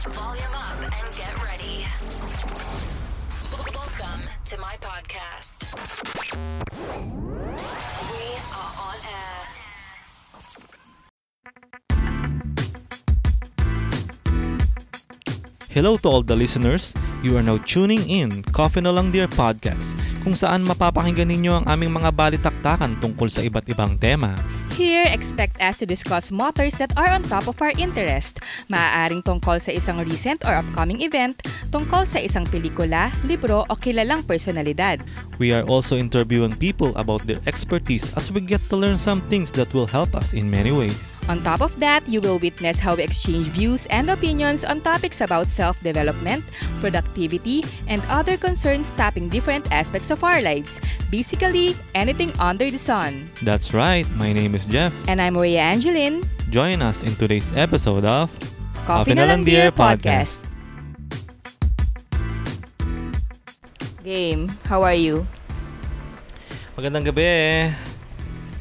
Volume up and get ready. Welcome to my podcast. We are on air. Hello to all the listeners. You are now tuning in Coffee na lang Dear Podcast kung saan mapapakinggan ninyo ang aming mga balitaktakan tungkol sa iba't ibang tema. Here, expect us to discuss matters that are on top of our interest. Maaaring tungkol sa isang recent or upcoming event, tungkol sa isang pelikula, libro o kilalang personalidad. We are also interviewing people about their expertise as we get to learn some things that will help us in many ways. On top of that, you will witness how we exchange views and opinions on topics about self-development, productivity, and other concerns tapping different aspects of our lives. Basically, anything under the sun. That's right, my name is Jeff. And I'm Maria Angeline. Join us in today's episode of Coffee na lang dear podcast. Game, how are you? Magandang gabi.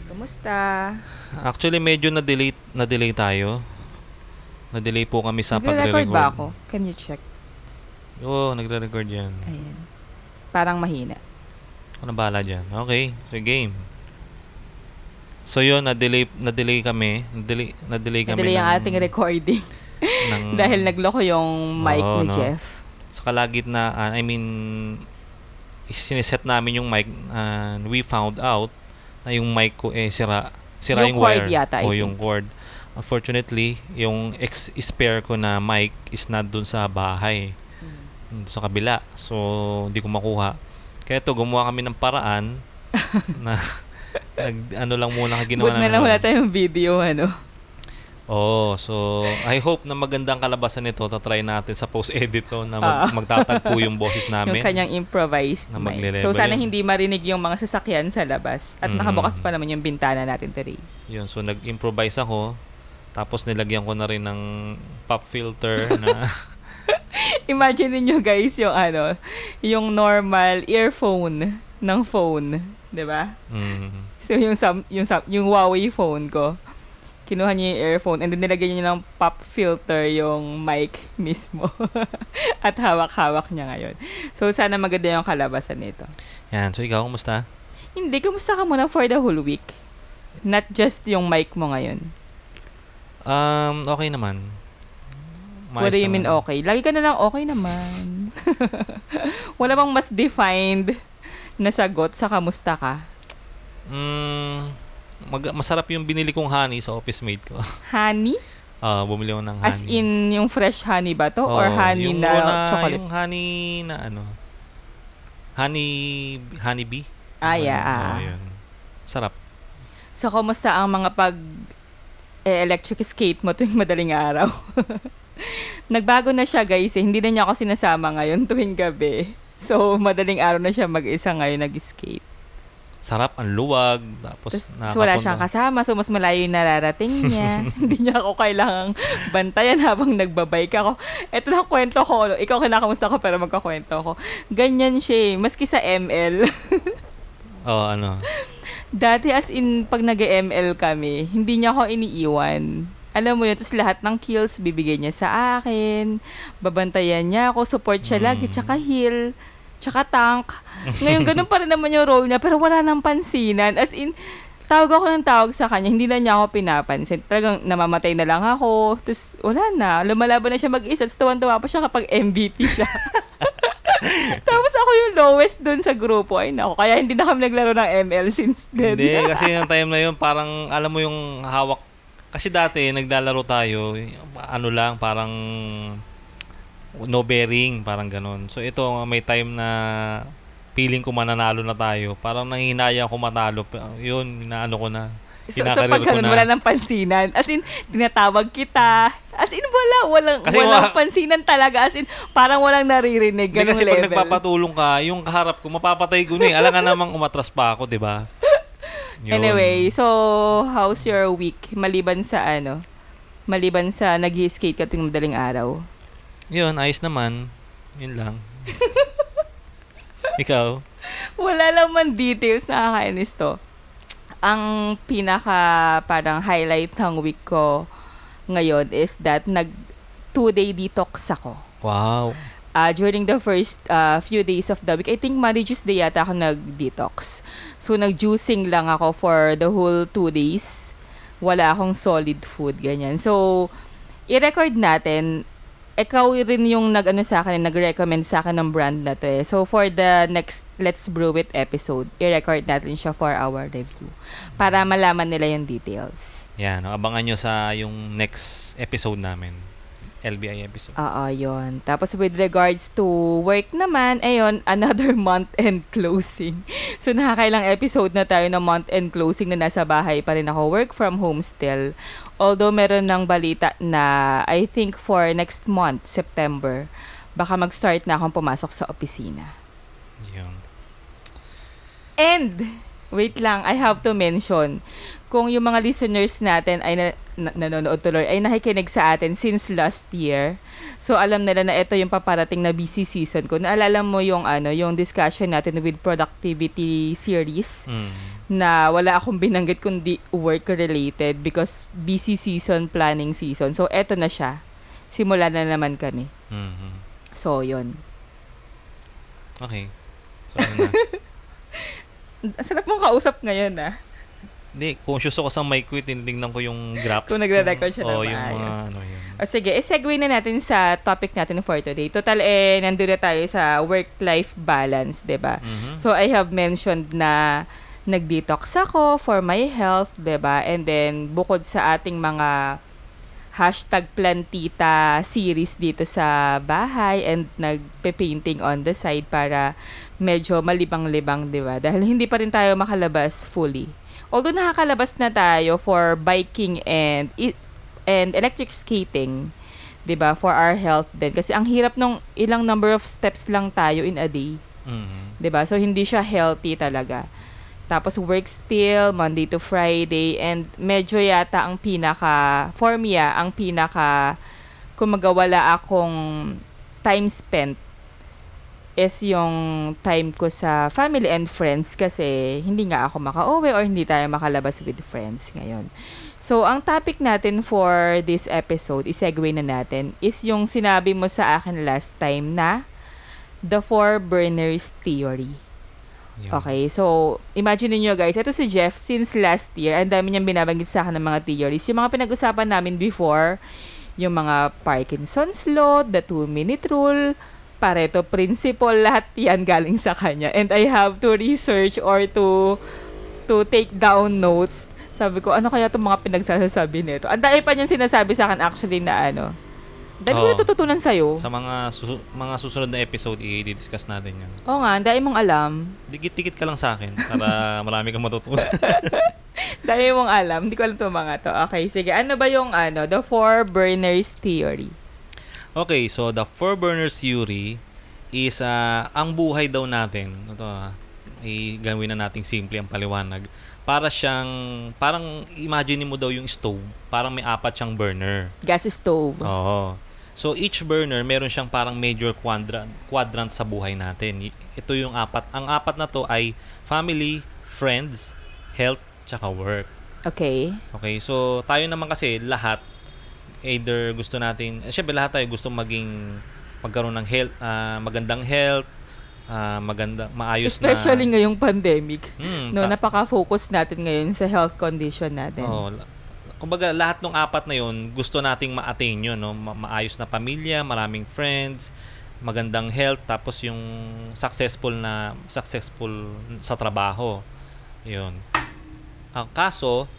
Kumusta? Actually, medyo na-delay, na-delay tayo. Na-delay po kami sa Nagre-record pagre-record. ba ako? Can you check? Oo, nagre-record yan. Ayan. Parang mahina. Ano bala dyan? Okay, so game. So yun, na-delay, na-delay kami. Na-delay, na-delay kami Nadali yung ng- ating recording. ng- Dahil nagloko yung mic Oo, ni no. Jeff. sa kalagitnaan, I mean, siniset namin yung mic and we found out na yung mic ko eh sira. Sira Yung yung, cord wire. yata, o yung cord. Unfortunately, yung ex spare ko na mic is not dun sa bahay. Hmm. Dun sa kabila. So, hindi ko makuha. Kaya to gumawa kami ng paraan na nag, ano lang muna ginawa Buti na lang wala tayong video, ano. Oo, so I hope na magandang kalabasan nito. Tatry natin sa post-edit to na mag, Ah. magtatagpo yung boses namin. Yung kanyang improvised Na magle-level So, sana yun. hindi marinig yung mga sasakyan sa labas. At Mhm. nakabukas pa naman yung bintana natin today. Yun, so nag-improvise ako. Tapos nilagyan ko na rin ng pop filter na Imagine niyo guys yung ano, yung normal earphone ng phone, 'di ba? mm, So yung sam, yung sam, yung Huawei phone ko, kinuha niya yung earphone and then nilagyan niya ng pop filter yung mic mismo. At hawak-hawak niya ngayon. So sana maganda yung kalabasan nito. Yan, so ikaw, kumusta? Hindi, kumusta ka muna for the whole week? Not just yung mic mo ngayon. Um, okay naman. What do you mean naman. okay? Lagi ka na lang okay naman. Wala bang mas defined na sagot sa kamusta ka? Mm, mag- masarap yung binili kong honey sa office mate ko. Honey? Ah, bumili ako ng honey. As in yung fresh honey ba to? or Oo, honey yung na una- chocolate? Yung honey na ano. Honey, honey bee. Ah, yeah. Oo, ah. yun. Sarap. So, kumusta ang mga pag eh, electric skate mo tuwing madaling araw? Nagbago na siya guys eh. Hindi na niya ako sinasama ngayon tuwing gabi. So, madaling araw na siya mag-isa ngayon nag-skate. Sarap, ang luwag. Tapos, Tapos wala siyang kasama, so mas malayo yung nararating niya. Hindi niya ako kailangang bantayan habang nagbabike ako. Ito na kwento ko. Ikaw kinakamusta ko pero magkakwento ako. Ganyan siya eh. Maski sa ML. Oo, ano. Dati as in, pag nag-ML kami, hindi niya ako iniiwan. Alam mo yun, tapos lahat ng kills bibigay niya sa akin, babantayan niya ako, support siya Mm. lagi, tsaka heal, tsaka tank. Ngayon, ganun pa rin naman yung role niya, pero wala nang pansinan. As in, tawag ako ng tawag sa kanya, hindi na niya ako pinapansin. Talagang namamatay na lang ako, tapos wala na, lumalaban na siya mag-isa, tapos tuwan-tuwa pa siya kapag MVP siya. Tapos ako yung lowest dun sa grupo. Ay nako, kaya hindi na kami naglaro ng ML since then. Hindi, kasi yung time na yun, parang, alam mo yung hawak. Kasi dati, naglalaro tayo, ano lang, parang no bearing, parang ganun. So ito, may time na feeling ko mananalo na tayo. Parang nanginaya ko matalo. Yun, inaano ko na. So, so pag ganun, wala nang pansinan. As in, tinatawag kita. As in, wala. Walang, Kasi walang wa- pansinan talaga. As in, parang walang naririnig. Ganun kasi pag level. nagpapatulong ka, yung kaharap ko, mapapatay ko na eh. Alam ka namang umatras pa ako, di ba? Anyway, so, how's your week? Maliban sa ano? Maliban sa nag skate ka tuwing madaling araw. Yun, ayos naman. Yun lang. Ikaw? Wala lang man details, nakakainis to. Ang pinaka parang highlight ng week ko ngayon is that nag two-day detox ako. Wow. uh, during the first uh, few days of the week. I think Monday, Tuesday yata ako nag-detox. So, nag-juicing lang ako for the whole two days. Wala akong solid food, ganyan. So, i-record natin. Ikaw rin yung nag-ano sa akin, nag-recommend sa akin ng brand na to eh. So, for the next Let's Brew It episode, i-record natin siya for our review. Para malaman nila yung details. Yan, abangan nyo sa yung next episode namin. LBI episode. Oo, yun. Tapos with regards to work naman, ayun, another month-end closing. So, nakakailang episode na tayo ng month-end closing na nasa bahay pa rin ako. Work from home still. Although, meron ng balita na, I think for next month, September, baka mag-start na akong pumasok sa opisina. Yun. And, wait lang, I have to mention, kung yung mga listeners natin ay na, na, nanonood tuloy, ay nakikinig sa atin since last year, so alam nila na ito yung paparating na busy season ko. Naalala mo yung ano, yung discussion natin with productivity series Mm. na wala akong binanggit kundi work related because busy season, planning season. So eto na siya. Simula na naman kami. Mhm. So, yun. Okay. So, ano na. Sarap mong kausap ngayon, ah. Hindi, conscious ako sa mic ko, eh. tinitingnan ko yung graphs. Kung nagre-record siya Oo, na yung mga ano yun. O sige, i-segue na natin sa topic natin for today. Total, eh, nandun na tayo sa work-life balance, 'di ba? Mhm. So, I have mentioned na nag-detox ako for my health, 'di ba? And then, bukod sa ating mga hashtag plantita series dito sa bahay and nagpe-painting on the side para medyo malibang-libang, 'di ba? Dahil hindi pa rin tayo makalabas fully. Although nakakalabas na tayo for biking and i- and electric skating, 'di ba? For our health din kasi ang hirap nung ilang number of steps lang tayo in a day. Mhm. 'di ba? So hindi siya healthy talaga. Tapos work still Monday to Friday and medyo yata ang pinaka for me ah, ang pinaka kung magawala akong time spent is yung time ko sa family and friends kasi hindi nga ako makauwi or hindi tayo makalabas with friends ngayon. So, ang topic natin for this episode, isegue na natin, is yung sinabi mo sa akin last time na the four burners theory. Yun. Okay, so imagine niyo guys, ito si Jeff since last year, ang dami niyang binabanggit sa akin ng mga theories. Yung mga pinag-usapan namin before, yung mga Parkinson's law, the two-minute rule, Pareto principle, lahat yan galing sa kanya. And I have to research or to to take down notes. Sabi ko, ano kaya itong mga pinagsasabi nito? Ang dami pa niyang sinasabi sa akin actually na ano. Dami ko natututunan sa'yo. Sa mga susu- mga susunod na episode, i-discuss natin yun. Oo nga, ang dami mong alam. Dikit-dikit ka lang sa akin para marami kang matutunan. Dahil mong alam, hindi ko alam itong mga to. Okay, sige. Ano ba yung ano, the four burners theory? Okay, so the four burners theory is ah, ang buhay daw natin. Ito ah, i-gawin na nating simple ang paliwanag. Para siyang, parang imagine mo daw yung stove, parang may apat siyang burner. Gas stove. Oo. So each burner meron siyang parang major quadrant quadrant sa buhay natin. Ito yung apat. Ang apat na to ay family, friends, health, tsaka work. Okay. Okay, so tayo naman kasi lahat either gusto natin, eh, syempre lahat tayo gusto maging magkaroon ng health, ah, magandang health, ah, maganda, maayos Especially na. ngayong pandemic. Hmm, No, ta- napaka-focus natin ngayon sa health condition natin. Oo. la- kumbaga lahat ng apat na 'yon gusto nating ma-attain 'yun, no? Ma- maayos na pamilya, maraming friends, magandang health, tapos yung successful na successful sa trabaho. 'Yun. Ang kaso,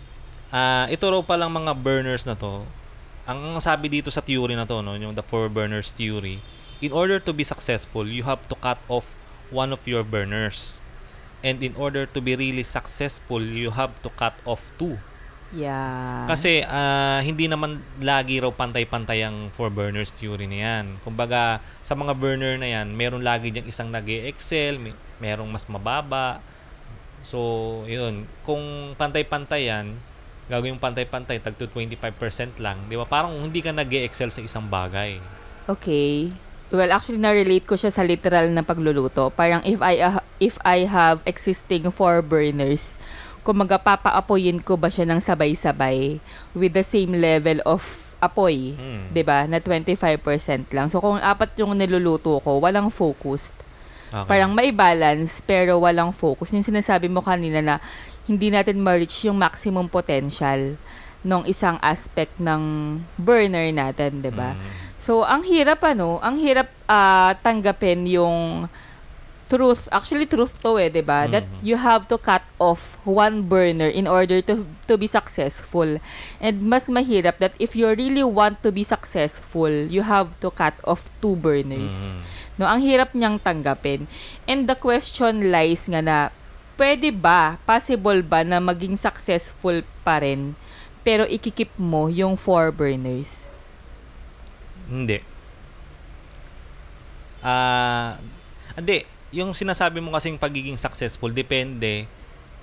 ah, ito raw palang mga burners na 'to. Ang sabi dito sa theory na 'to, no, yung the four burners theory, in order to be successful, you have to cut off one of your burners. And in order to be really successful, you have to cut off two. Yeah. Kasi ah, hindi naman lagi raw pantay-pantay ang four burners theory na yan. Kumbaga, sa mga burner na yan, meron lagi diyang isang nag excel may, merong mas mababa. So, yun. Kung pantay-pantay yan, gagawin yung pantay-pantay, tag to 25% lang. Di ba? Parang hindi ka nag excel sa isang bagay. Okay. Well, actually, na-relate ko siya sa literal na pagluluto. Parang if I, ah, if I have existing four burners, kung magpapaapoyin ko ba siya ng sabay-sabay with the same level of apoy, Mm. 'di ba? Na 25% lang. So kung apat yung niluluto ko, walang focused. Okay. Parang may balance pero walang focus. Yung sinasabi mo kanina na hindi natin ma-reach yung maximum potential ng isang aspect ng burner natin, 'di ba? Mm. So ang hirap ano, ang hirap ah, tanggapin yung truth. Actually truth to eh, 'di ba? That Mhm. you have to cut off one burner in order to to be successful. And mas mahirap that if you really want to be successful, you have to cut off two burners. Mm. No, ang hirap niyang tanggapin. And the question lies nga na, pwede ba, possible ba na maging successful pa rin, pero ikikip mo yung four burners? Hindi. Ah, hindi. Yung sinasabi mo kasing pagiging successful depende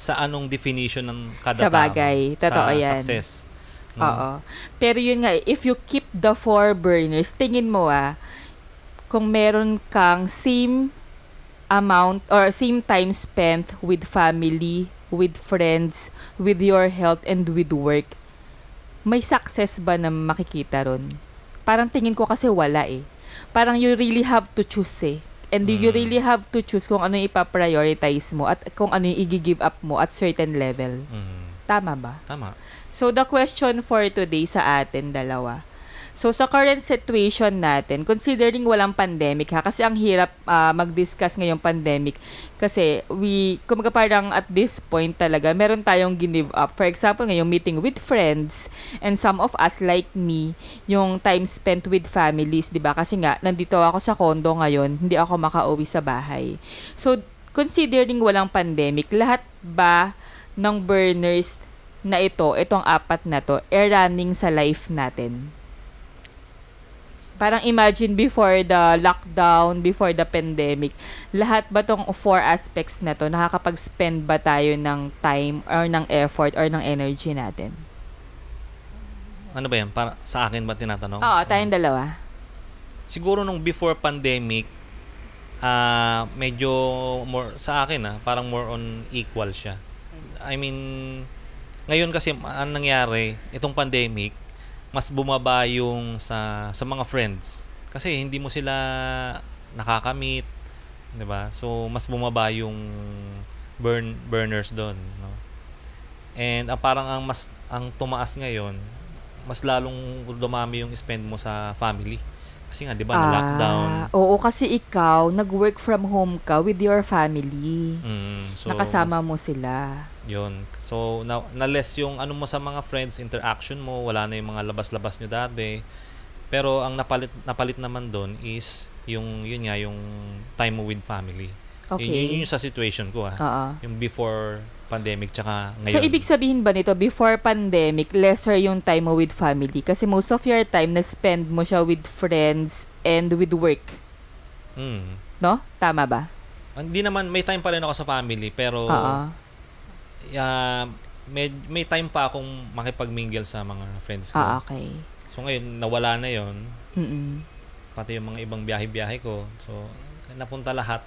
sa anong definition ng kada Sa bagay. tao Totoo sa yan. success. No? Oo. Pero yun nga, if you keep the four burners, tingin mo ah, kung meron kang same amount or same time spent with family, with friends, with your health, and with work, may success ba na makikita ron? Parang tingin ko kasi wala eh. Parang you really have to choose eh. And you Mm. really have to choose kung ano yung ipaprioritize mo at kung ano yung i-give up mo at certain level. Mm. Tama ba? Tama. So, the question for today sa atin dalawa. So, sa current situation natin, considering walang pandemic ha, kasi ang hirap ah, mag-discuss ngayong pandemic kasi we, kumaga parang at this point talaga, meron tayong give up. For example, ngayong meeting with friends and some of us like me, yung time spent with families, di ba? Kasi nga, nandito ako sa condo ngayon, hindi ako makauwi sa bahay. So, considering walang pandemic, lahat ba ng burners na ito, itong apat na to, eh running sa life natin. Parang imagine before the lockdown, before the pandemic, lahat ba tong four aspects na to, nakakapag-spend ba tayo ng time or ng effort or ng energy natin? Ano ba yan? Para, sa akin ba tinatanong? Oo, tayong dalawa. Siguro nung before pandemic, ah medyo more sa akin ah, parang more on equal siya. I mean, ngayon kasi ang nangyari, itong pandemic, mas bumaba yung sa sa mga friends. Kasi hindi mo sila nakakamit, 'di ba? So mas bumaba yung burn burners doon, no? And ang parang ang mas ang tumaas ngayon, mas lalong dumami yung spend mo sa family. Kasi nga 'di ba. Ah, oo, kasi ikaw, nag-work from home ka with your family. Mm, so Nakasama mas- mo sila. Yun. So, na, na-less yung ano mo sa mga friends, interaction mo, wala na yung mga labas-labas nyo dati. Pero ang napalit napalit naman doon is yung yun nga yung time mo with family. Okay. Yun, yun, yung sa situation ko ah. Oo. Yung before pandemic tsaka ngayon. So, ibig sabihin ba nito, before pandemic, lesser yung time mo with family? Kasi most of your time, na-spend mo siya with friends and with work. Mm. No? Tama ba? Hindi naman may time pa rin ako sa family pero Oo. yeah, may may time pa akong makipag-mingle sa mga friends ko. Ah, okay. So ngayon nawala na 'yon. Mm-mm. pati yung mga ibang biyahe-biyahe ko. So, napunta lahat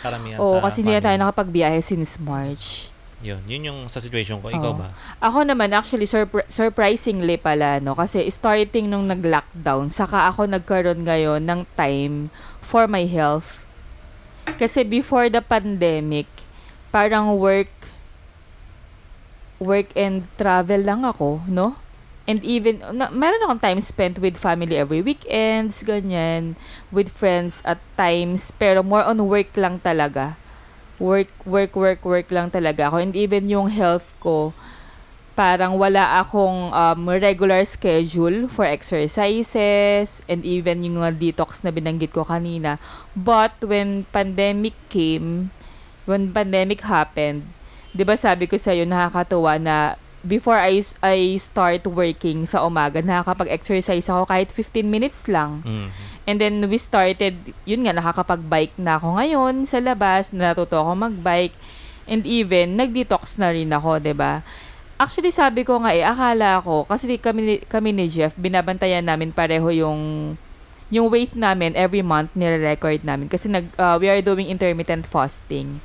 karamihan Oo, sa kasi hindi na tayo nakapagbiyahe since March. Yun, yun yung sa situation ko. Ikaw Oo. ba? Ako naman, actually, surpri- surprisingly pala, no? Kasi starting nung nag-lockdown, saka ako nagkaroon ngayon ng time for my health. Kasi before the pandemic, parang work, work and travel lang ako, no? And even, na, meron akong time spent with family every weekends, ganyan, with friends at times, pero more on work lang talaga work, work, work, work lang talaga ako. And even yung health ko, parang wala akong um, regular schedule for exercises and even yung mga detox na binanggit ko kanina. But when pandemic came, when pandemic happened, 'di ba sabi ko sa iyo nakakatuwa na before I I start working sa umaga, nakakapag-exercise ako kahit 15 minutes lang. Mhm. And then we started, yun nga, nakakapag-bike na ako ngayon sa labas, natuto ako mag-bike. And even, nag-detox na rin ako, ba Actually, sabi ko nga eh, akala ko, kasi kami, kami ni Jeff, binabantayan namin pareho yung yung weight namin every month nire-record namin kasi nag uh, we are doing intermittent fasting.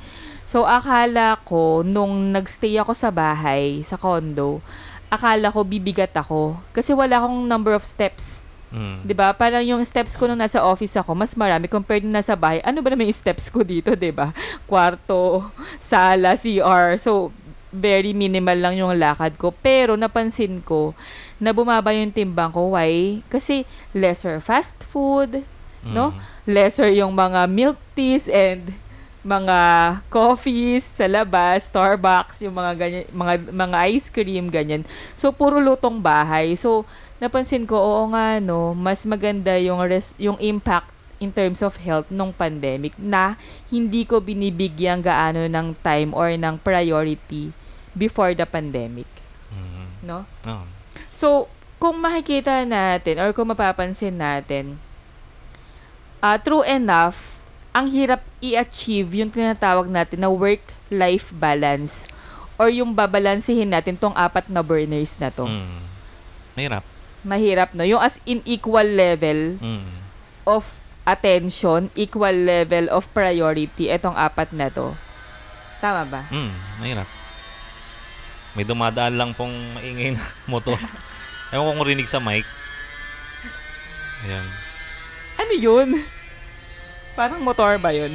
So akala ko nung nagstay ako sa bahay, sa condo, akala ko bibigat ako. Kasi wala akong number of steps. Mm. 'Di ba? Parang yung steps ko nung nasa office ako, mas marami compared nung nasa bahay. Ano ba naman yung steps ko dito, 'di ba? Kwarto, sala, CR. So, very minimal lang yung lakad ko. Pero napansin ko na bumaba yung timbang ko. Why? Kasi lesser fast food, no? Mm. Lesser yung mga milk teas and mga coffees sa labas, Starbucks, yung mga ganyan, mga mga ice cream ganyan. So puro lutong bahay. So napansin ko oo nga no, mas maganda yung res, yung impact in terms of health nung pandemic na hindi ko binibigyan gaano ng time or ng priority before the pandemic, Mm. no? Oh. So, kung makikita natin or kung mapapansin natin, ah true enough, ang hirap i-achieve yung tinatawag natin na work-life balance or yung babalansehin natin tong apat na burners na to. Mm. Mahirap. Mahirap, no? Yung as in equal level Mm. of attention, equal level of priority, etong apat na to. Tama ba? Mm. Mahirap. May dumadaan lang pong maingay na motor. Ewan ko kung rinig sa mic. Ayan. Ano yun? Parang motor ba yun?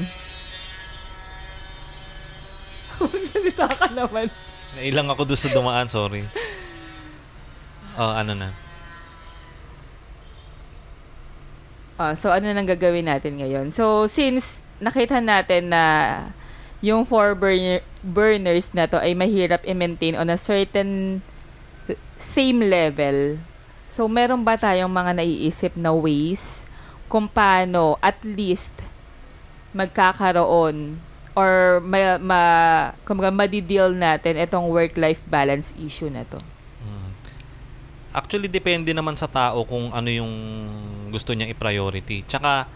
Salita ka naman. Nailang ako doon sa dumaan, sorry. Oh, ano na. Ah, so ano nang gagawin natin ngayon? So since nakita natin na yung four burner, burners na to ay mahirap i-maintain on a certain same level. So meron ba tayong mga naiisip na ways kung paano at least magkakaroon or ma, ma kumbaga madi-deal natin itong work-life balance issue na to? Actually, depende naman sa tao kung ano yung gusto niyang i-priority. Tsaka,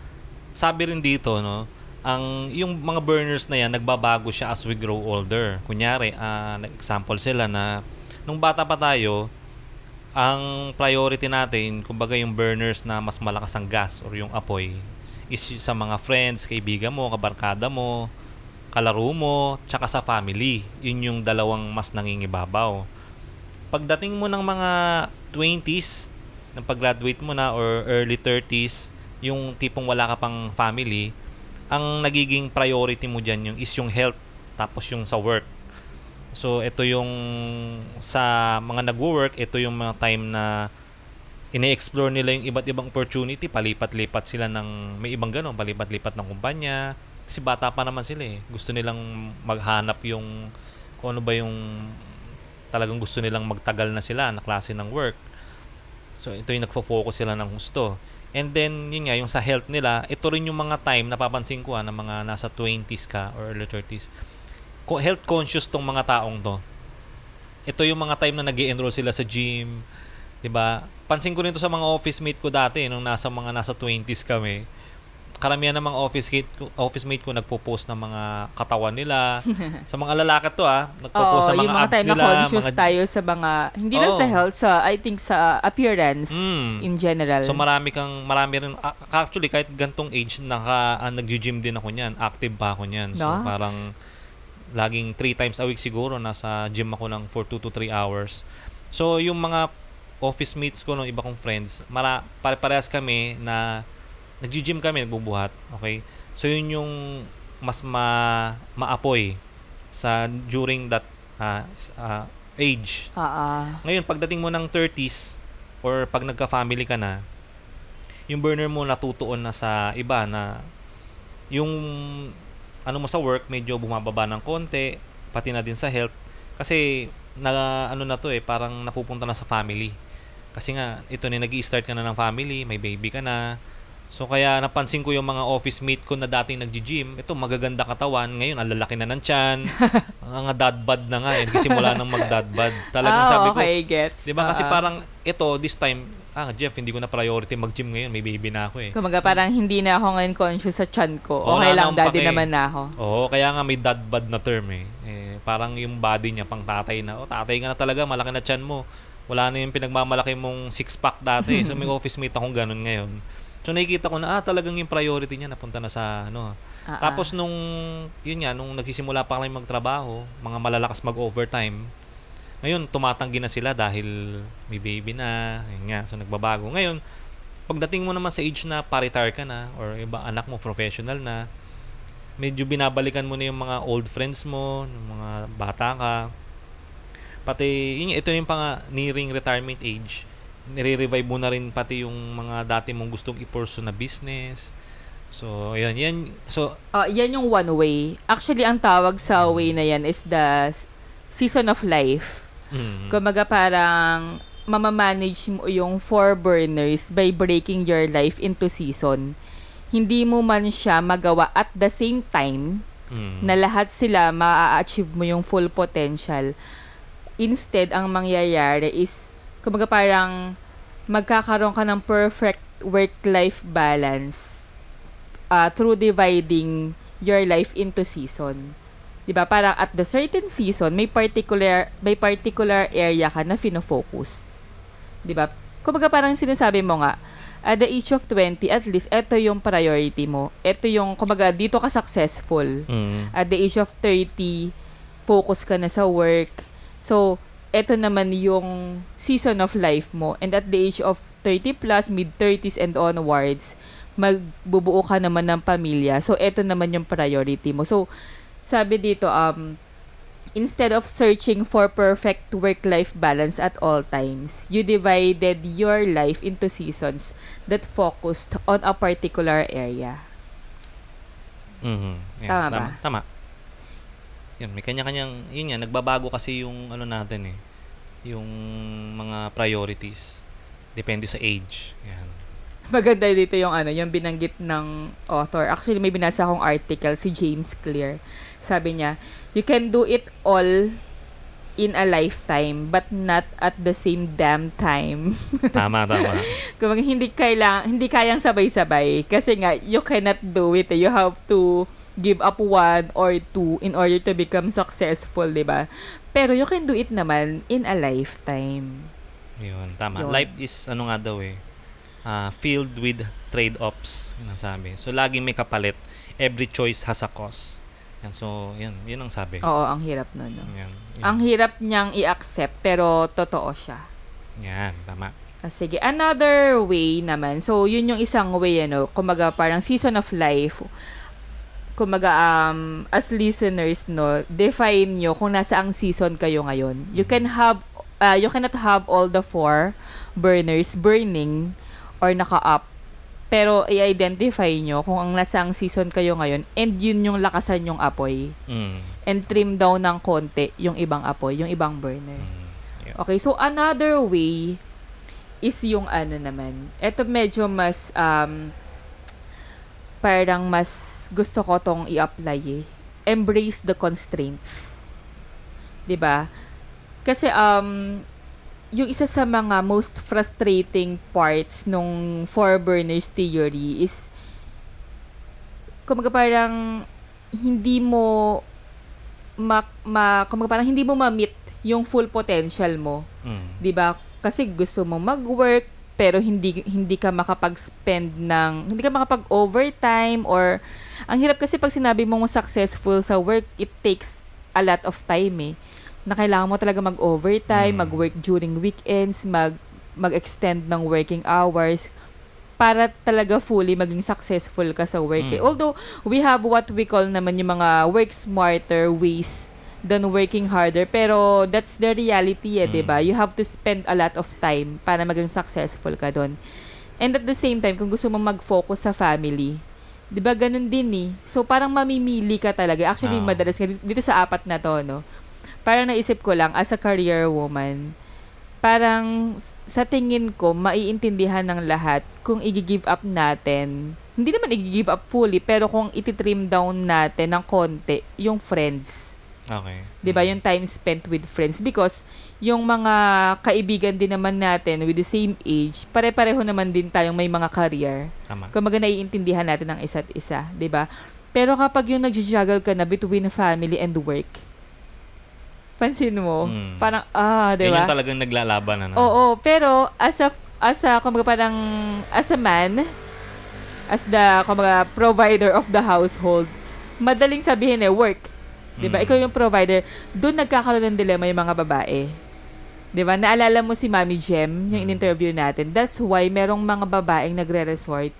sabi rin dito, no, ang yung mga burners na yan, nagbabago siya as we grow older. Kunyari, ah, example sila na nung bata pa tayo, ang priority natin, kumbaga yung burners na mas malakas ang gas or yung apoy, is sa mga friends, kaibigan mo, kabarkada mo, kalaro mo, tsaka sa family. Yun yung dalawang mas nangingibabaw pagdating mo ng mga 20s, ng pag-graduate mo na or early 30s, yung tipong wala ka pang family, ang nagiging priority mo dyan yung is yung health tapos yung sa work. So ito yung sa mga nagwo-work, ito yung mga time na ini-explore nila yung iba't ibang opportunity, palipat-lipat sila ng may ibang ganun, palipat-lipat ng kumpanya. Kasi bata pa naman sila eh. Gusto nilang maghanap yung kung ano ba yung talagang gusto nilang magtagal na sila na klase ng work. So ito yung nagfo-focus sila ng gusto. And then yun nga yung sa health nila, ito rin yung mga time napapansin ko ah, na mga nasa 20s ka or early 30s. Ko- health conscious tong mga taong to. Ito yung mga time na nag enroll sila sa gym, 'di ba? Pansin ko rin to sa mga office mate ko dati nung nasa mga nasa 20s kami. Karamihan ng mga office mate ko, office mate ko nagpo-post ng mga katawan nila. sa mga lalaki to ah, nagpo-post ng mga mga abs nila, conscious mga tayo sa mga, hindi lang sa health, sa, I think sa appearance Mm. in general. So marami kang marami rin a- actually kahit gantong age naka uh, nagji-gym din ako niyan, active pa ako niyan. So Nice. parang laging 3 times a week siguro nasa gym ako ng for 2 to 3 hours. So yung mga office mates ko ng iba kong friends, mara pare-parehas kami na nagji-gym kami, nagbubuhat, okay? So yun yung mas ma maapoy sa during that ah, ah, age. Oo. Ngayon, pagdating mo ng 30s or pag nagka-family ka na, yung burner mo natutuon na sa iba na yung ano mo sa work medyo bumababa ng konti, pati na din sa health kasi na ano na to eh, parang napupunta na sa family. Kasi nga ito na nag-i-start ka na ng family, may baby ka na. So kaya napansin ko yung mga office mate ko na dating nagji-gym, ito magaganda katawan, ngayon ang lalaki na ng tiyan, ang nga dad bod na nga, eh, simula nang mag-dad bod. Talagang ah, sabi ko, okay, gets. 'Di ba kasi Oo. parang ito this time, ah Jeff, hindi ko na priority mag-gym ngayon, may baby na ako eh. Kumaga parang hindi na ako ngayon conscious sa chan ko. Oo, Okay lang, daddy pake. naman na ako. Oo, kaya nga may dad bod na term eh. eh. Parang yung body niya pang tatay na, oh tatay ka na talaga, malaki na tiyan mo. Wala na yung pinagmamalaki mong six pack dati. So may office mate akong ganun ngayon. So nakikita ko na ah talagang yung priority niya napunta na sa ano. Ah, Tapos nung yun nga nung nagsisimula pa kami magtrabaho, mga malalakas mag-overtime, Ngayon, tumatanggi na sila dahil may baby na, yun nga, so nagbabago. Ngayon, pagdating mo naman sa age na pa-retire ka na, or iba anak mo professional na, medyo binabalikan mo na yung mga old friends mo, yung mga bata ka. Pati, yun, ito yung pang nearing retirement age. Nire-revive mo na rin pati yung mga dati mong gustong i-pursue na business. So, yun, yan. So, Ah, yan yung one way. Actually, ang tawag sa way na yan is the season of life. mm, Kumaga parang mamamanage mo yung four burners by breaking your life into season. Hindi mo man siya magawa at the same time mm, na lahat sila ma-achieve mo yung full potential. Instead, ang mangyayari is, kumbaga parang magkakaroon ka ng perfect work-life balance uh, through dividing your life into season. 'Di ba? Parang at the certain season, may particular may particular area ka na fino-focus. 'Di ba? Kumbaga parang sinasabi mo nga, at the age of 20, at least ito yung priority mo. Ito yung kumbaga dito ka successful mm, at the age of 30, focus ka na sa work. So, eto naman yung season of life mo. And at the age of 30 plus, mid-30s and onwards, magbubuo ka naman ng pamilya. So, eto naman yung priority mo. So, sabi dito, um, instead of searching for perfect work-life balance at all times, you divided your life into seasons that focused on a particular area. mhm, yan, Tama ba? tama, Yan, may kanya-kanyang, yun nga, nagbabago kasi yung ano natin eh, yung mga priorities. Depende sa age. Yan. Maganda dito yung ano, yung binanggit ng author. Actually, may binasa akong article si James Clear. Sabi niya, you can do it all in a lifetime but not at the same damn time. Tama, tama. Kung hindi kailang hindi kayang sabay-sabay kasi nga you cannot do it. You have to give up one or two in order to become successful, 'di ba? Pero you can do it naman in a lifetime. Yun, tama. Yun. Life is, ano nga daw eh, ah, filled with trade-offs. Yun ang sabi. So, laging may kapalit. Every choice has a cost. Yan, so, yun, yun ang sabi. Oo, ang hirap nun. No? Yan, yun. Ang hirap niyang i-accept pero totoo siya. Yan, tama. Ah, sige, another way naman. So, yun yung isang way, ano, kumaga parang season of life. Kumaga, um, as listeners, no, define nyo kung nasa ang season kayo ngayon. You can have, uh, you cannot have all the four burners burning or naka-up. Pero, i-identify nyo kung ang nasa ang season kayo ngayon and yun yung lakasan yung apoy. Mm, And trim down ng konti yung ibang apoy, yung ibang burner. mm, yun. Okay, so another way is yung ano naman. Ito medyo mas um parang mas gusto ko tong i-apply eh. Embrace the constraints. 'Di ba? Kasi um yung isa sa mga most frustrating parts nung four burners theory is kumaga parang hindi mo ma, ma kumaga parang hindi mo ma-meet yung full potential mo. Mm, 'di ba? Kasi gusto mo mag-work pero hindi hindi ka makapag-spend ng hindi ka makapag-overtime or ang hirap kasi pag sinabi mong successful sa work, it takes a lot of time eh. Na kailangan mo talaga mag-overtime, Mm. mag-work during weekends, mag mag-extend ng working hours para talaga fully maging successful ka sa work. eh. Mm. Although we have what we call naman yung mga work smarter ways than working harder. Pero that's the reality eh, Mm. 'di ba? You have to spend a lot of time para maging successful ka doon. And at the same time, kung gusto mo mag-focus sa family, 'di ba ganun din eh. So parang mamimili ka talaga. Actually, Oo. madalas dito sa apat na 'to, no. Parang naisip ko lang as a career woman, parang sa tingin ko maiintindihan ng lahat kung i-give up natin. Hindi naman i-give up fully, pero kung iti-trim down natin ng konti yung friends. Okay. 'di ba yung time spent with friends because yung mga kaibigan din naman natin with the same age pare-pareho naman din tayong may mga career Tama. kumbaga naiintindihan natin ang isa't isa 'di ba pero kapag yung nag-juggle ka na between family and work pansin mo Mm. parang ah 'di ba yung talagang naglalaban, ano? Oo, pero as a as a kumbaga parang as a man as the kumbaga provider of the household, madaling sabihin eh work. 'Di ba? Mm. Ikaw yung provider. Doon nagkakaroon ng dilemma yung mga babae. 'Di ba? Naalala mo si Mami Jem, yung Mm. in-interview natin. That's why merong mga babaeng nagre-resort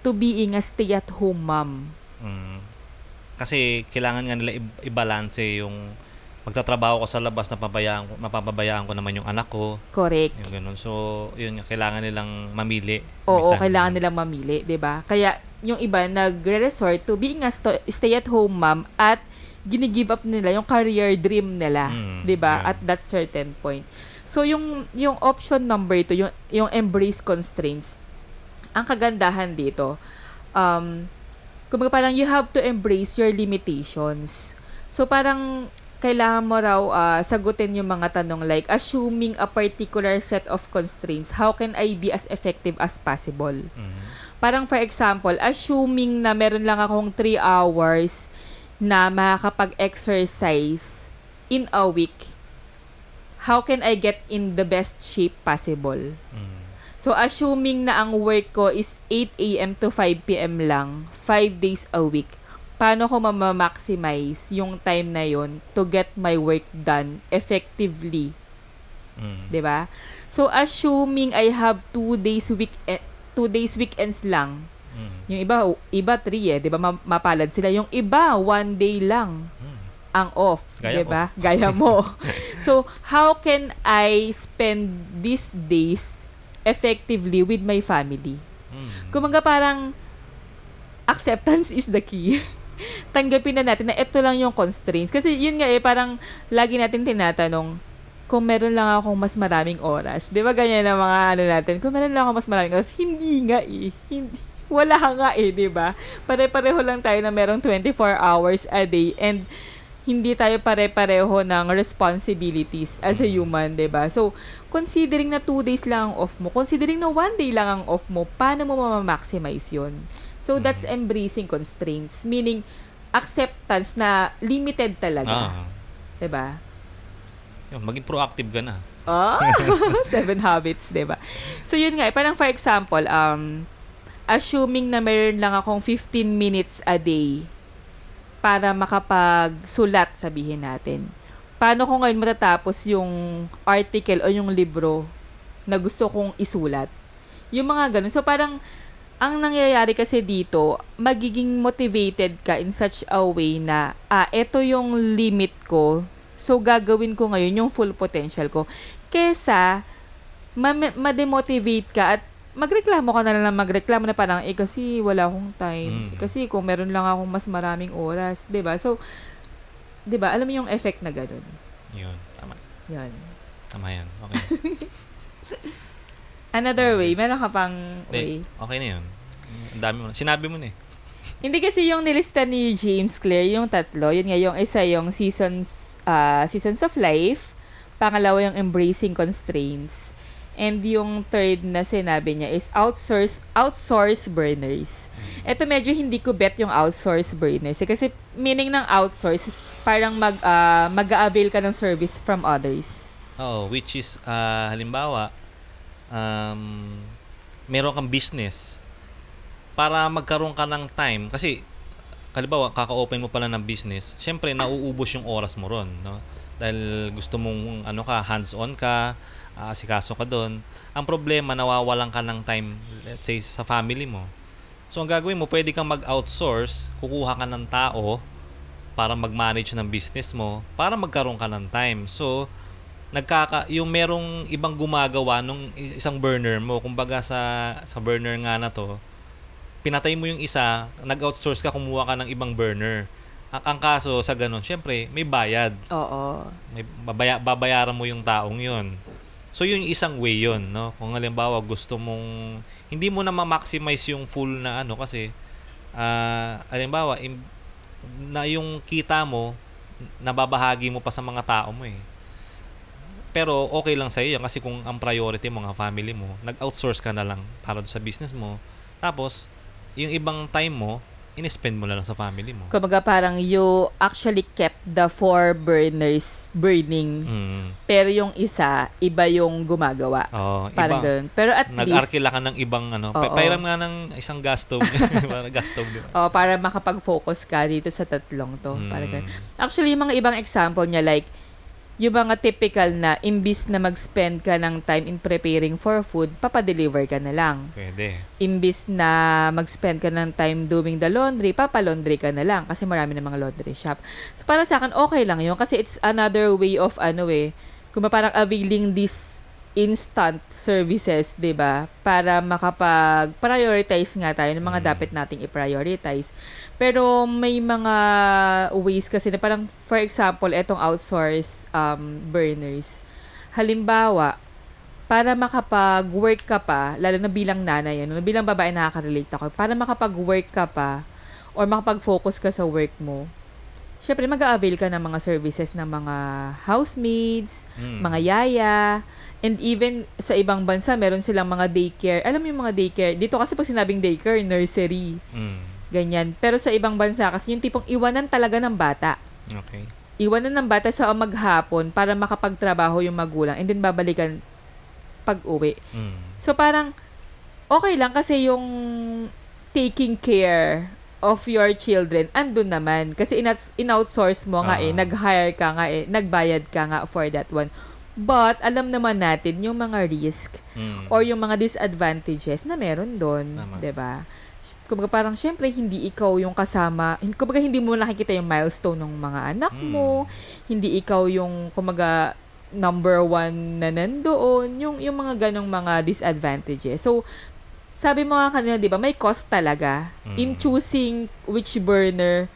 to being a stay-at-home mom. Mm. Kasi kailangan nga nila i- i-balance yung magtatrabaho ko sa labas na pabayaan ko, mapapabayaan ko naman yung anak ko, Correct. yung ganun. So, yun nga, kailangan nilang mamili. Oo, minsan. kailangan nilang mamili, 'di ba? Kaya yung iba nagre-resort to being a sto- stay-at-home mom at gini-give up nila yung career dream nila, Mm, 'di ba? yeah. At that certain point. So yung yung option number 2, yung yung embrace constraints. Ang kagandahan dito, um kumbaga parang you have to embrace your limitations. So parang kailangan mo raw ah, sagutin yung mga tanong like assuming a particular set of constraints, how can I be as effective as possible? Mm. Parang for example, assuming na meron lang akong 3 hours na makakapag-exercise in a week, how can I get in the best shape possible? Mm. So, assuming na ang work ko is 8 a.m. to 5 p.m. lang, 5 days a week, paano ko mamamaximize yung time na yon to get my work done effectively Mm. 'di ba? So assuming I have two days week eh, two days weekends lang. Mm. Yung iba iba three eh, 'di ba? Ma- mapalad sila. Yung iba one day lang Mm. ang off, 'di ba? Gaya mo. so how can I spend these days effectively with my family? Mm. Kumaga parang acceptance is the key. Tanggapin na natin na ito lang yung constraints. Kasi yun nga eh, parang lagi natin tinatanong, kung meron lang akong mas maraming oras. Di ba ganyan ang mga ano natin? Kung meron lang akong mas maraming oras, hindi nga eh. Hindi, wala nga eh, di ba? Pare-pareho lang tayo na merong 24 hours a day and hindi tayo pare-pareho ng responsibilities as a human, 'di ba? So, considering na 2 days lang ang off mo, considering na 1 day lang ang off mo, paano mo ma-maximize 'yon? So, that's embracing constraints, meaning acceptance na limited talaga, Ah. 'di ba? Maging proactive ka na. Ah, seven habits, 'di ba? So yun nga, eh, parang for example, um assuming na meron lang akong 15 minutes a day para makapagsulat, sabihin natin. Paano ko ngayon matatapos yung article o yung libro na gusto kong isulat? Yung mga ganun. So parang ang nangyayari kasi dito, magiging motivated ka in such a way na, ah, eto yung limit ko, so gagawin ko ngayon yung full potential ko. Kesa, ma- ma-demotivate ka at magreklamo ka na lang ng magreklamo na parang, eh kasi wala akong time. Mm. Kasi kung meron lang akong mas maraming oras, 'di ba So, 'di ba Alam mo yung effect na ganun. Yun. Tama. Yan. Tama yan. Okay. Another way, meron ka pang way. Hindi, okay na yun. Ang dami mo na. Sinabi mo na eh. Hindi kasi yung nilista ni James Clear, yung tatlo, yun nga yung isa yung seasons ah, seasons of life, pangalawa yung embracing constraints, and yung third na sinabi niya is outsource outsource burners. Ito medyo hindi ko bet yung outsource burners eh, kasi meaning ng outsource parang mag ah, mag-avail ka ng service from others. Oo, which is, ah, halimbawa, um, meron kang business para magkaroon ka ng time kasi halimbawa kaka-open mo pala ng business syempre nauubos yung oras mo ron no? Dahil gusto mong ano ka hands-on ka asikaso ka doon ang problema nawawalan ka ng time let's say sa family mo. So ang gagawin mo pwede kang mag-outsource kukuha ka ng tao para mag-manage ng business mo para magkaroon ka ng time. So nagkaka yung merong ibang gumagawa nung isang burner mo. Kumbaga sa sa burner nga na to pinatay mo yung isa nag-outsource ka kumuha ka ng ibang burner. Ang, ang kaso sa ganun syempre may bayad. Oo. may babaya, babayaran mo yung taong yun. So yun yung isang way yun no? Kung halimbawa gusto mong hindi mo na ma-maximize yung full na ano kasi ah halimbawa im, na yung kita mo nababahagi mo pa sa mga tao mo eh pero okay lang sa iyo kasi kung ang priority mo nga family mo, nag-outsource ka na lang para sa business mo. Tapos, yung ibang time mo, in-spend mo na lang sa family mo. Kumbaga parang you actually kept the four burners burning. Mm. Pero yung isa, iba yung gumagawa. Oh, Parang iba. ganun. Pero at least, Nag-arkila ka ng ibang ano. Oo. pairam nga ng isang gas stove. Parang gas stove, di ba? oh, para makapag-focus ka dito sa tatlong to. Mm. Parang ganun. Actually, yung mga ibang example niya, like, yung mga typical na imbis na mag-spend ka ng time in preparing for food, papadeliver ka na lang. Pwede. Imbis na mag-spend ka ng time doing the laundry, papalaundry ka na lang kasi marami na mga laundry shop. So para sa akin, okay lang yun kasi it's another way of ano eh, kung parang availing this instant services, 'di ba? Para makapag-prioritize nga tayo ng mga Mm. dapat nating i-prioritize. Pero may mga ways kasi na parang for example, etong outsource um, burners. Halimbawa, para makapag-work ka pa, lalo na bilang nanay, ano, bilang babae nakaka-relate ako, para makapag-work ka pa or makapag-focus ka sa work mo, syempre mag-a-avail ka ng mga services ng mga housemaids, Mm. mga yaya, and even sa ibang bansa, meron silang mga daycare. Alam mo yung mga daycare, dito kasi pag sinabing daycare, nursery, Mm. Ganyan. Pero sa ibang bansa kasi yung tipong iwanan talaga ng bata. Okay. Iwanan ng bata sa maghapon para makapagtrabaho yung magulang and then babalikan pag uwi. Mm. So parang okay lang kasi yung taking care of your children andun naman kasi in- in-outsource mo nga eh, Ah. nag-hire ka nga eh, nagbayad ka nga for that one. But alam naman natin yung mga risk Mm. or yung mga disadvantages na meron doon. 'di ba? Kumbaga parang syempre hindi ikaw yung kasama, kumbaga hindi mo nakikita yung milestone ng mga anak Mm. mo, hindi ikaw yung kumbaga number one na nandoon, yung yung mga ganong mga disadvantages. So sabi mo nga kanina, 'di ba, may cost talaga Mm. in choosing which burner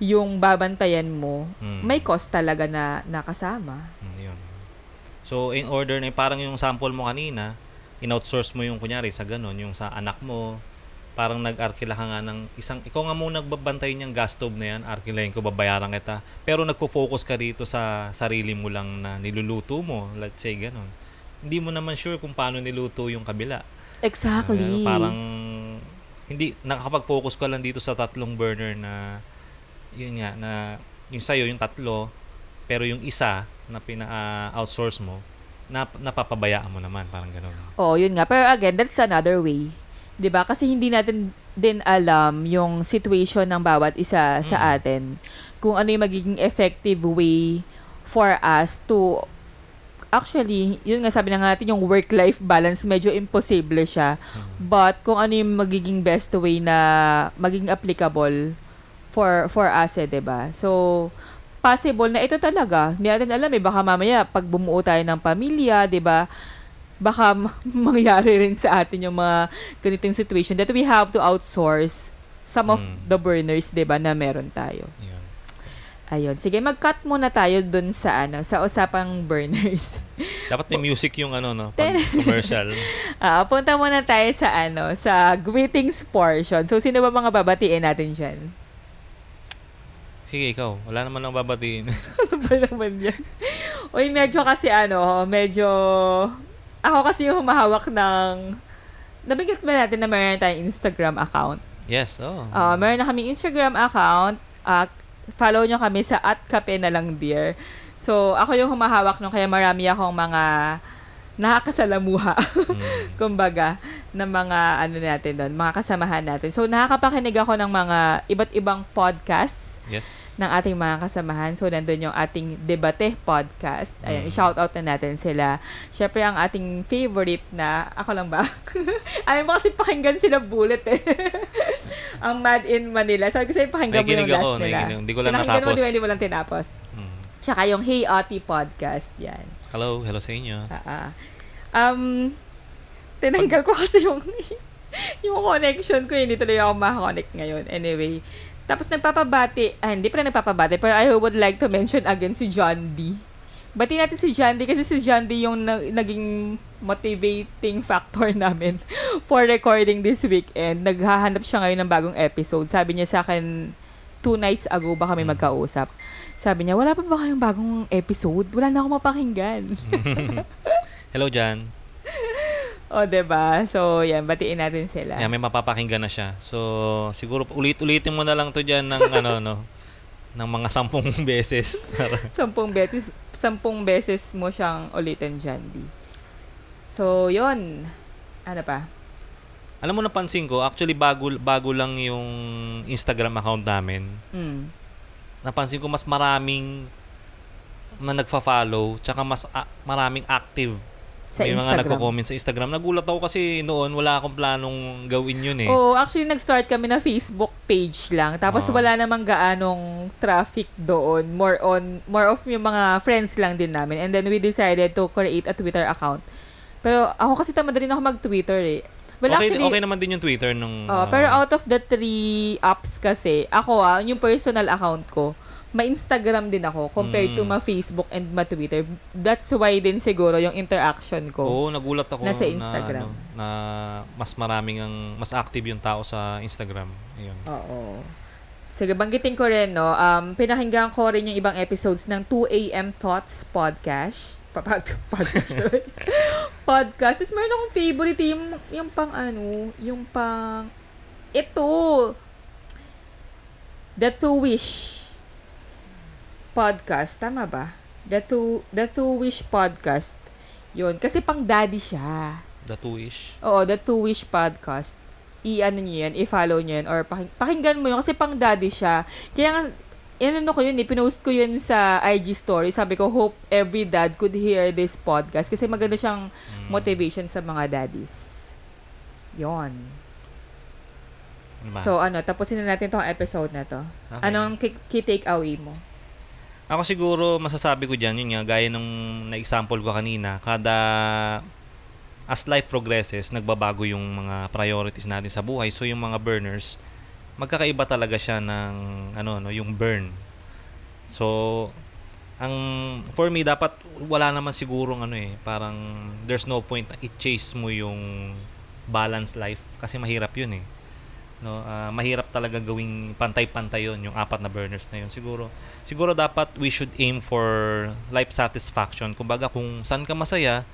yung babantayan mo. Mm. May cost talaga na nakasama. Mm, yun. So, in order na parang yung sample mo kanina, in-outsource mo yung kunyari sa ganun, yung sa anak mo, parang nag-arkila ka nga ng isang, ikaw nga muna nagbabantay niyang gas stove na yan, arkilahin ko, babayaran kita. Pero nagpo-focus ka dito sa sarili mo lang na niluluto mo, let's say ganun. Hindi mo naman sure kung paano niluto yung kabila. Exactly. Uh, parang hindi nakakapag-focus ka lang dito sa tatlong burner na yun nga na yung sa'yo yung tatlo pero yung isa na pina-outsource mo na napapabayaan mo naman parang gano'n. Oh, yun nga. Pero again, that's another way. 'Di ba? Kasi hindi natin din alam yung situation ng bawat isa sa Mm. atin. Kung ano yung magiging effective way for us to actually, yun nga sabi na nga natin, yung work-life balance, medyo imposible siya. Mm. But kung ano yung magiging best way na maging applicable for for us, eh, 'di ba? So, possible na ito talaga. Hindi natin alam eh, baka mamaya pag bumuo tayo ng pamilya, 'di ba? Baka ma- mangyari rin sa atin yung mga ganitong situation that we have to outsource some of Mm. the burners, 'di ba, na meron tayo. Yun. Ayun. Sige, mag-cut muna tayo dun sa ano, sa usapang burners. Dapat may music yung ano no, pag commercial. Ah, punta muna tayo sa ano, sa greetings portion. So, sino ba mga babatiin natin diyan? Sige, ikaw. Wala naman nang babatiin. ano ba naman yan? Uy, medyo kasi ano, medyo... Ako kasi yung humahawak ng... Nabigyan ba natin na meron tayong Instagram account? yes, oh. Ah, meron na kaming Instagram account. Ah, follow nyo kami sa at kape na lang dear. So, ako yung humahawak nung kaya marami akong mga nakakasalamuha. Mm. kumbaga, ng mga ano natin doon, mga kasamahan natin. So, nakakapakinig ako ng mga iba't ibang podcasts Yes. ng ating mga kasamahan. So, nandun yung ating Debate podcast. Ayan, Mm. i-shout out na natin sila. Syempre, ang ating favorite na, ako lang ba? Ayaw mo kasi pakinggan sila bullet eh. ang Mad in Manila. Sabi ko sa'yo, pakinggan mo yung last ako, nila. nakikinig. Hindi ko lang Pinakinggan mo, natapos. di ba? Hindi mo lang tinapos. Mm. Tsaka yung Hey Ati podcast. Yan. Hello, hello sa inyo. Ah. Um, tinanggal ko kasi yung yung connection ko, hindi tuloy ako makakonect ngayon. Anyway, tapos nagpapabati, ah, hindi pa na nagpapabati, pero I would like to mention again si John D. Bati natin si John D kasi si John D yung na- naging motivating factor namin for recording this weekend. Naghahanap siya ngayon ng bagong episode. Sabi niya sa akin, two nights ago ba kami Mm. magkausap. Sabi niya, wala pa ba kayong bagong episode? Wala na akong mapakinggan. hello, Jan. O, 'di ba? So, yan, batiin natin sila. Yeah, may mapapakinggan na siya. So, siguro ulit-ulitin mo na lang to diyan ng ano no ng mga sampung beses. Sampung beses, sampung beses mo siyang ulitin dyan, di. So, yon Ano pa? Alam mo napansin ko, actually bago bago lang yung Instagram account namin. Mm. Napansin ko mas maraming na nagfa-follow, tsaka mas a- maraming active. Sa May mga Instagram. nagko-comment sa Instagram. Nagulat ako kasi noon wala akong planong gawin yun eh. Oo, actually nag-start kami na Facebook page lang. Tapos Oo. wala namang gaanong traffic doon. More on more of yung mga friends lang din namin. And then we decided to create a Twitter account. Pero ako kasi tamad rin ako mag-Twitter eh. Well, okay, actually, okay naman din yung Twitter nung... Ah, pero out of the three apps kasi, ako ah, yung personal account ko, ma-Instagram din ako compared to Mm. ma-Facebook and ma-Twitter. That's why din siguro yung interaction ko. Oo, nagulat ako Nasa na, Instagram. ano, na mas maraming ang mas active yung tao sa Instagram. Ayun. Oo. Sige, banggitin ko rin, no, um, pinakinggan ko rin yung ibang episodes ng 2AM Thoughts Podcast. Pa- pa- podcast. podcast. Tapos meron akong favorite yung, yung pang ano, yung pang, ito, The Two Wish podcast. Tama ba? The Two, The Two Wish podcast. Yun. Kasi pang daddy siya. The two-ish. Oo, The Two Wish Podcast. I-ano nyo yan, i-follow nyo yan, or paking- pakinggan mo yun, kasi pang daddy siya. Kaya nga, inano ko yun, eh, pinost ko yun sa IG story. Sabi ko, hope every dad could hear this podcast. Kasi maganda siyang Mm. motivation sa mga daddies. Yon. Ano? So, ano, tapusin na natin tong episode na to. Okay. Anong key takeaway mo? Ako siguro masasabi ko diyan yun nga gaya nung na-example ko kanina, kada as life progresses, nagbabago yung mga priorities natin sa buhay. So yung mga burners, magkakaiba talaga siya ng ano no, yung burn. So ang for me dapat wala naman sigurong ano eh, parang there's no point na i-chase mo yung balanced life kasi mahirap yun eh. No, ah, mahirap talaga gawing pantay-pantay yun, yung apat na burners na yun. Siguro, siguro dapat we should aim for life satisfaction. Kumbaga, kung saan ka masaya,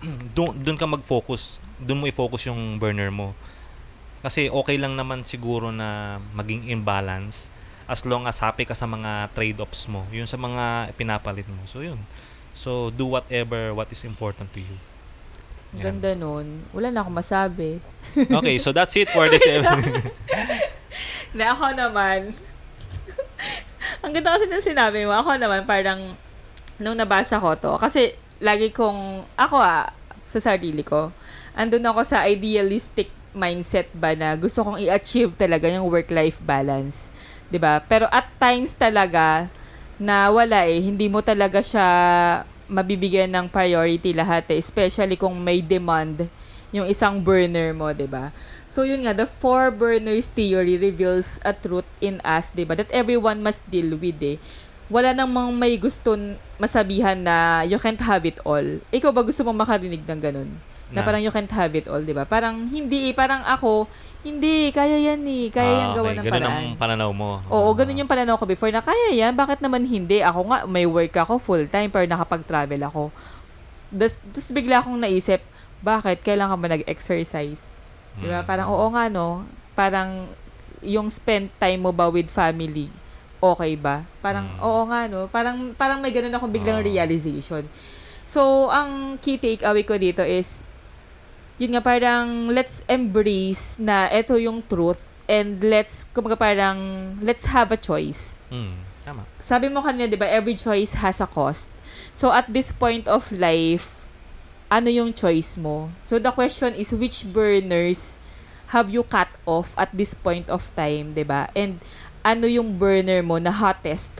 doon doon ka mag-focus. Doon mo i-focus yung burner mo. Kasi okay lang naman siguro na maging imbalance as long as happy ka sa mga trade-offs mo. Yun sa mga pinapalit mo. So, yun. So, do whatever what is important to you. Ang. Ganda nun. Wala na akong masabi. Okay, so that's it for this episode. na ako naman, ang ganda kasi ng sinabi mo, ako naman parang, nung nabasa ko to, kasi lagi kong, ako ah, sa sarili ko, andun ako sa idealistic mindset ba na gusto kong i-achieve talaga yung work-life balance. 'Di ba Pero at times talaga, na wala eh, hindi mo talaga siya mabibigyan ng priority lahat eh, especially kung may demand yung isang burner mo, 'di ba? So yun nga, the four burners theory reveals a truth in us, 'di ba? That everyone must deal with eh. Wala namang may gusto masabihan na you can't have it all. Ikaw ba gusto mong makarinig ng ganun? Na, Na? parang you can't have it all, 'di ba? Parang hindi eh, parang ako, hindi, kaya yan eh. Kaya yan Ah, gawa okay. ng Ganun paraan. ang pananaw mo. Oo, ganun yung pananaw ko before na kaya yan, bakit naman hindi? Ako nga, may work ako full-time pero nakapag-travel ako. Tapos bigla akong naisip, bakit? Kailan ka ba nag-exercise? Di ba? Mm. Parang oo nga no, parang yung spend time mo ba with family, okay ba? Parang Mm. oo nga no, parang parang may ganun akong biglang Oo. realization. So, ang key takeaway ko dito is yun nga parang let's embrace na ito yung truth and let's kumaga parang let's have a choice. Mm, tama. Sabi mo kanina 'di ba every choice has a cost. So at this point of life, ano yung choice mo? So the question is which burners have you cut off at this point of time, 'di ba? And ano yung burner mo na hottest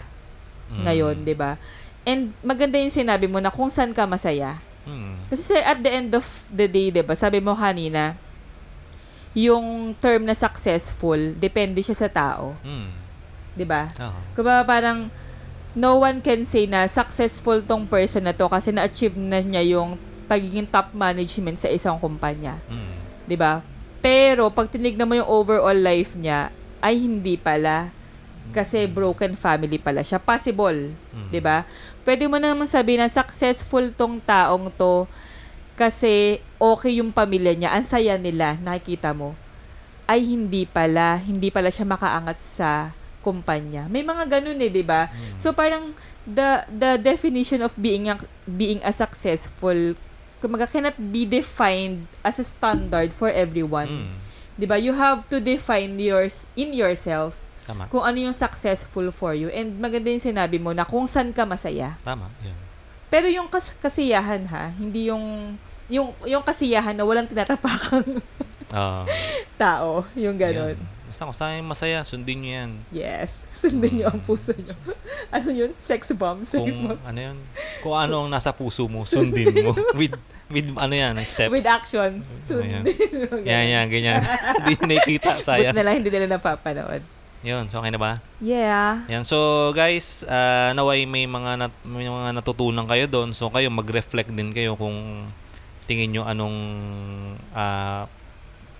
Mm. ngayon, 'di ba? And maganda yung sinabi mo na kung saan ka masaya. Mm. Kasi at the end of the day, 'di ba? Sabi mo kanina, yung term na successful, depende siya sa tao, Mm. 'di ba? Oo. Kumbaga parang no one can say na successful tong person na to kasi na-achieve na niya yung pagiging top management sa isang kumpanya, Mm. 'di ba? Pero pag tinignan mo yung overall life niya, ay hindi pala kasi broken family pala siya. Possible, Mm. 'di ba? Pwede mo naman sabihin na successful tong taong to kasi okay yung pamilya niya, ang saya nila, nakikita mo. Ay hindi pala, hindi pala siya makaangat sa kumpanya. May mga ganun eh, 'di ba? Mm. So parang the the definition of being a, being a successful kumaga cannot be defined as a standard for everyone. Mm. 'Di ba? You have to define yours in yourself Tama. Kung ano yung successful for you. And maganda yung sinabi mo na kung saan ka masaya. Tama. Yun. Pero yung kas- kasiyahan ha, hindi yung yung yung kasiyahan na walang tinatapakang Ah, tao, yung ganon. yun. Basta kung saan masaya, sundin nyo yan. Yes. Sundin niyo ang Mm. puso niyo. ano yun? Sex bomb? Sex Kung bomb. ano yun, kung ano ang nasa puso mo, sundin mo. with, with ano yan, steps. With action. Ayan. Sundin. Yung Yan, yan, ganyan. Hindi nyo nakikita, sayang. na lang hindi nila napapanood. Yun, so okay na ba? Yeah. Yan. So guys, ah, naway may mga nat, may mga natutunan kayo doon. So kayo mag-reflect din kayo kung tingin nyo anong ah,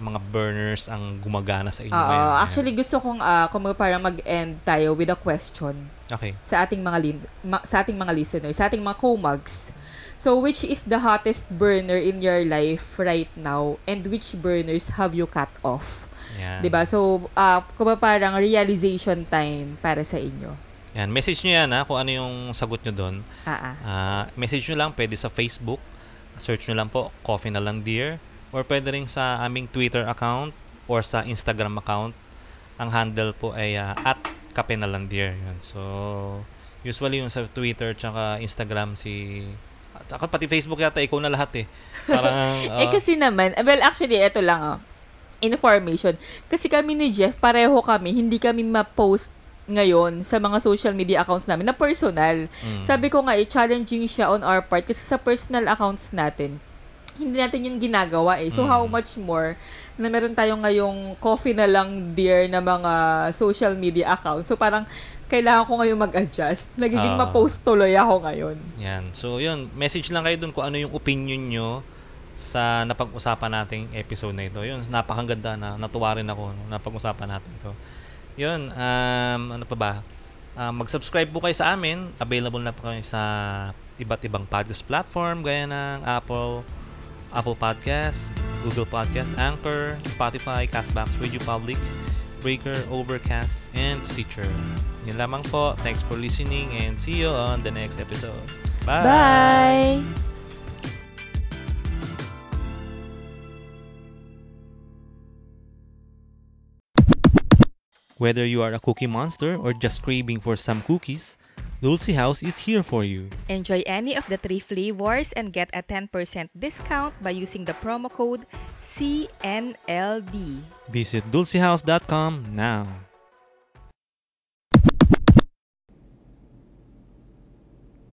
mga burners ang gumagana sa inyo Oo. ngayon. Actually, gusto kong uh, kung parang mag-end tayo with a question okay. sa ating mga lin- ma- sa ating mga listeners, sa ating mga co-mugs. So, which is the hottest burner in your life right now and which burners have you cut off? Yan. 'Di ba? So, uh, kung parang realization time para sa inyo. Yan. Message nyo yan ha, kung ano yung sagot nyo doon. Ah, ah. Ah, message nyo lang, pwede sa Facebook. Search nyo lang po, Coffee na lang Dear. Or pwede rin sa aming Twitter account or sa Instagram account. Ang handle po ay ah, at Kape na lang Dear. Yun. So, usually yung sa Twitter tsaka Instagram si... At saka pati Facebook yata, ikaw na lahat eh. Parang... eh ah, kasi naman, well actually ito lang oh. Information. Kasi kami ni Jeff, pareho kami, hindi kami ma-post ngayon sa mga social media accounts namin na personal. mm, Sabi ko nga, eh, challenging siya on our part kasi sa personal accounts natin, hindi natin yun ginagawa eh. So, Mm. how much more na meron tayong ngayong coffee na lang dear na mga social media accounts. So, parang kailangan ko ngayon mag-adjust. Nagiging Ah. ma-post tuloy ako ngayon. Yan. So, yun. Message lang kayo dun kung ano yung opinion nyo sa napag-usapan nating episode na ito. Yun, napakaganda na. Natuwa rin ako no, napag-usapan natin ito. Yun, um, ano pa ba? Um, mag-subscribe po kayo sa amin. Available na po kayo sa iba't ibang podcast platform gaya ng Apple, Apple Podcasts, Google Podcasts, Anchor, Spotify, Castbox, Radio Public, Breaker, Overcast, and Stitcher. Yun lamang po. Thanks for listening and see you on the next episode. Bye! Bye! Whether you are a cookie monster or just craving for some cookies, Dulce House is here for you. Enjoy any of the three flavors and get a 10% discount by using the promo code CNLD. Visit dulcehouse.com now.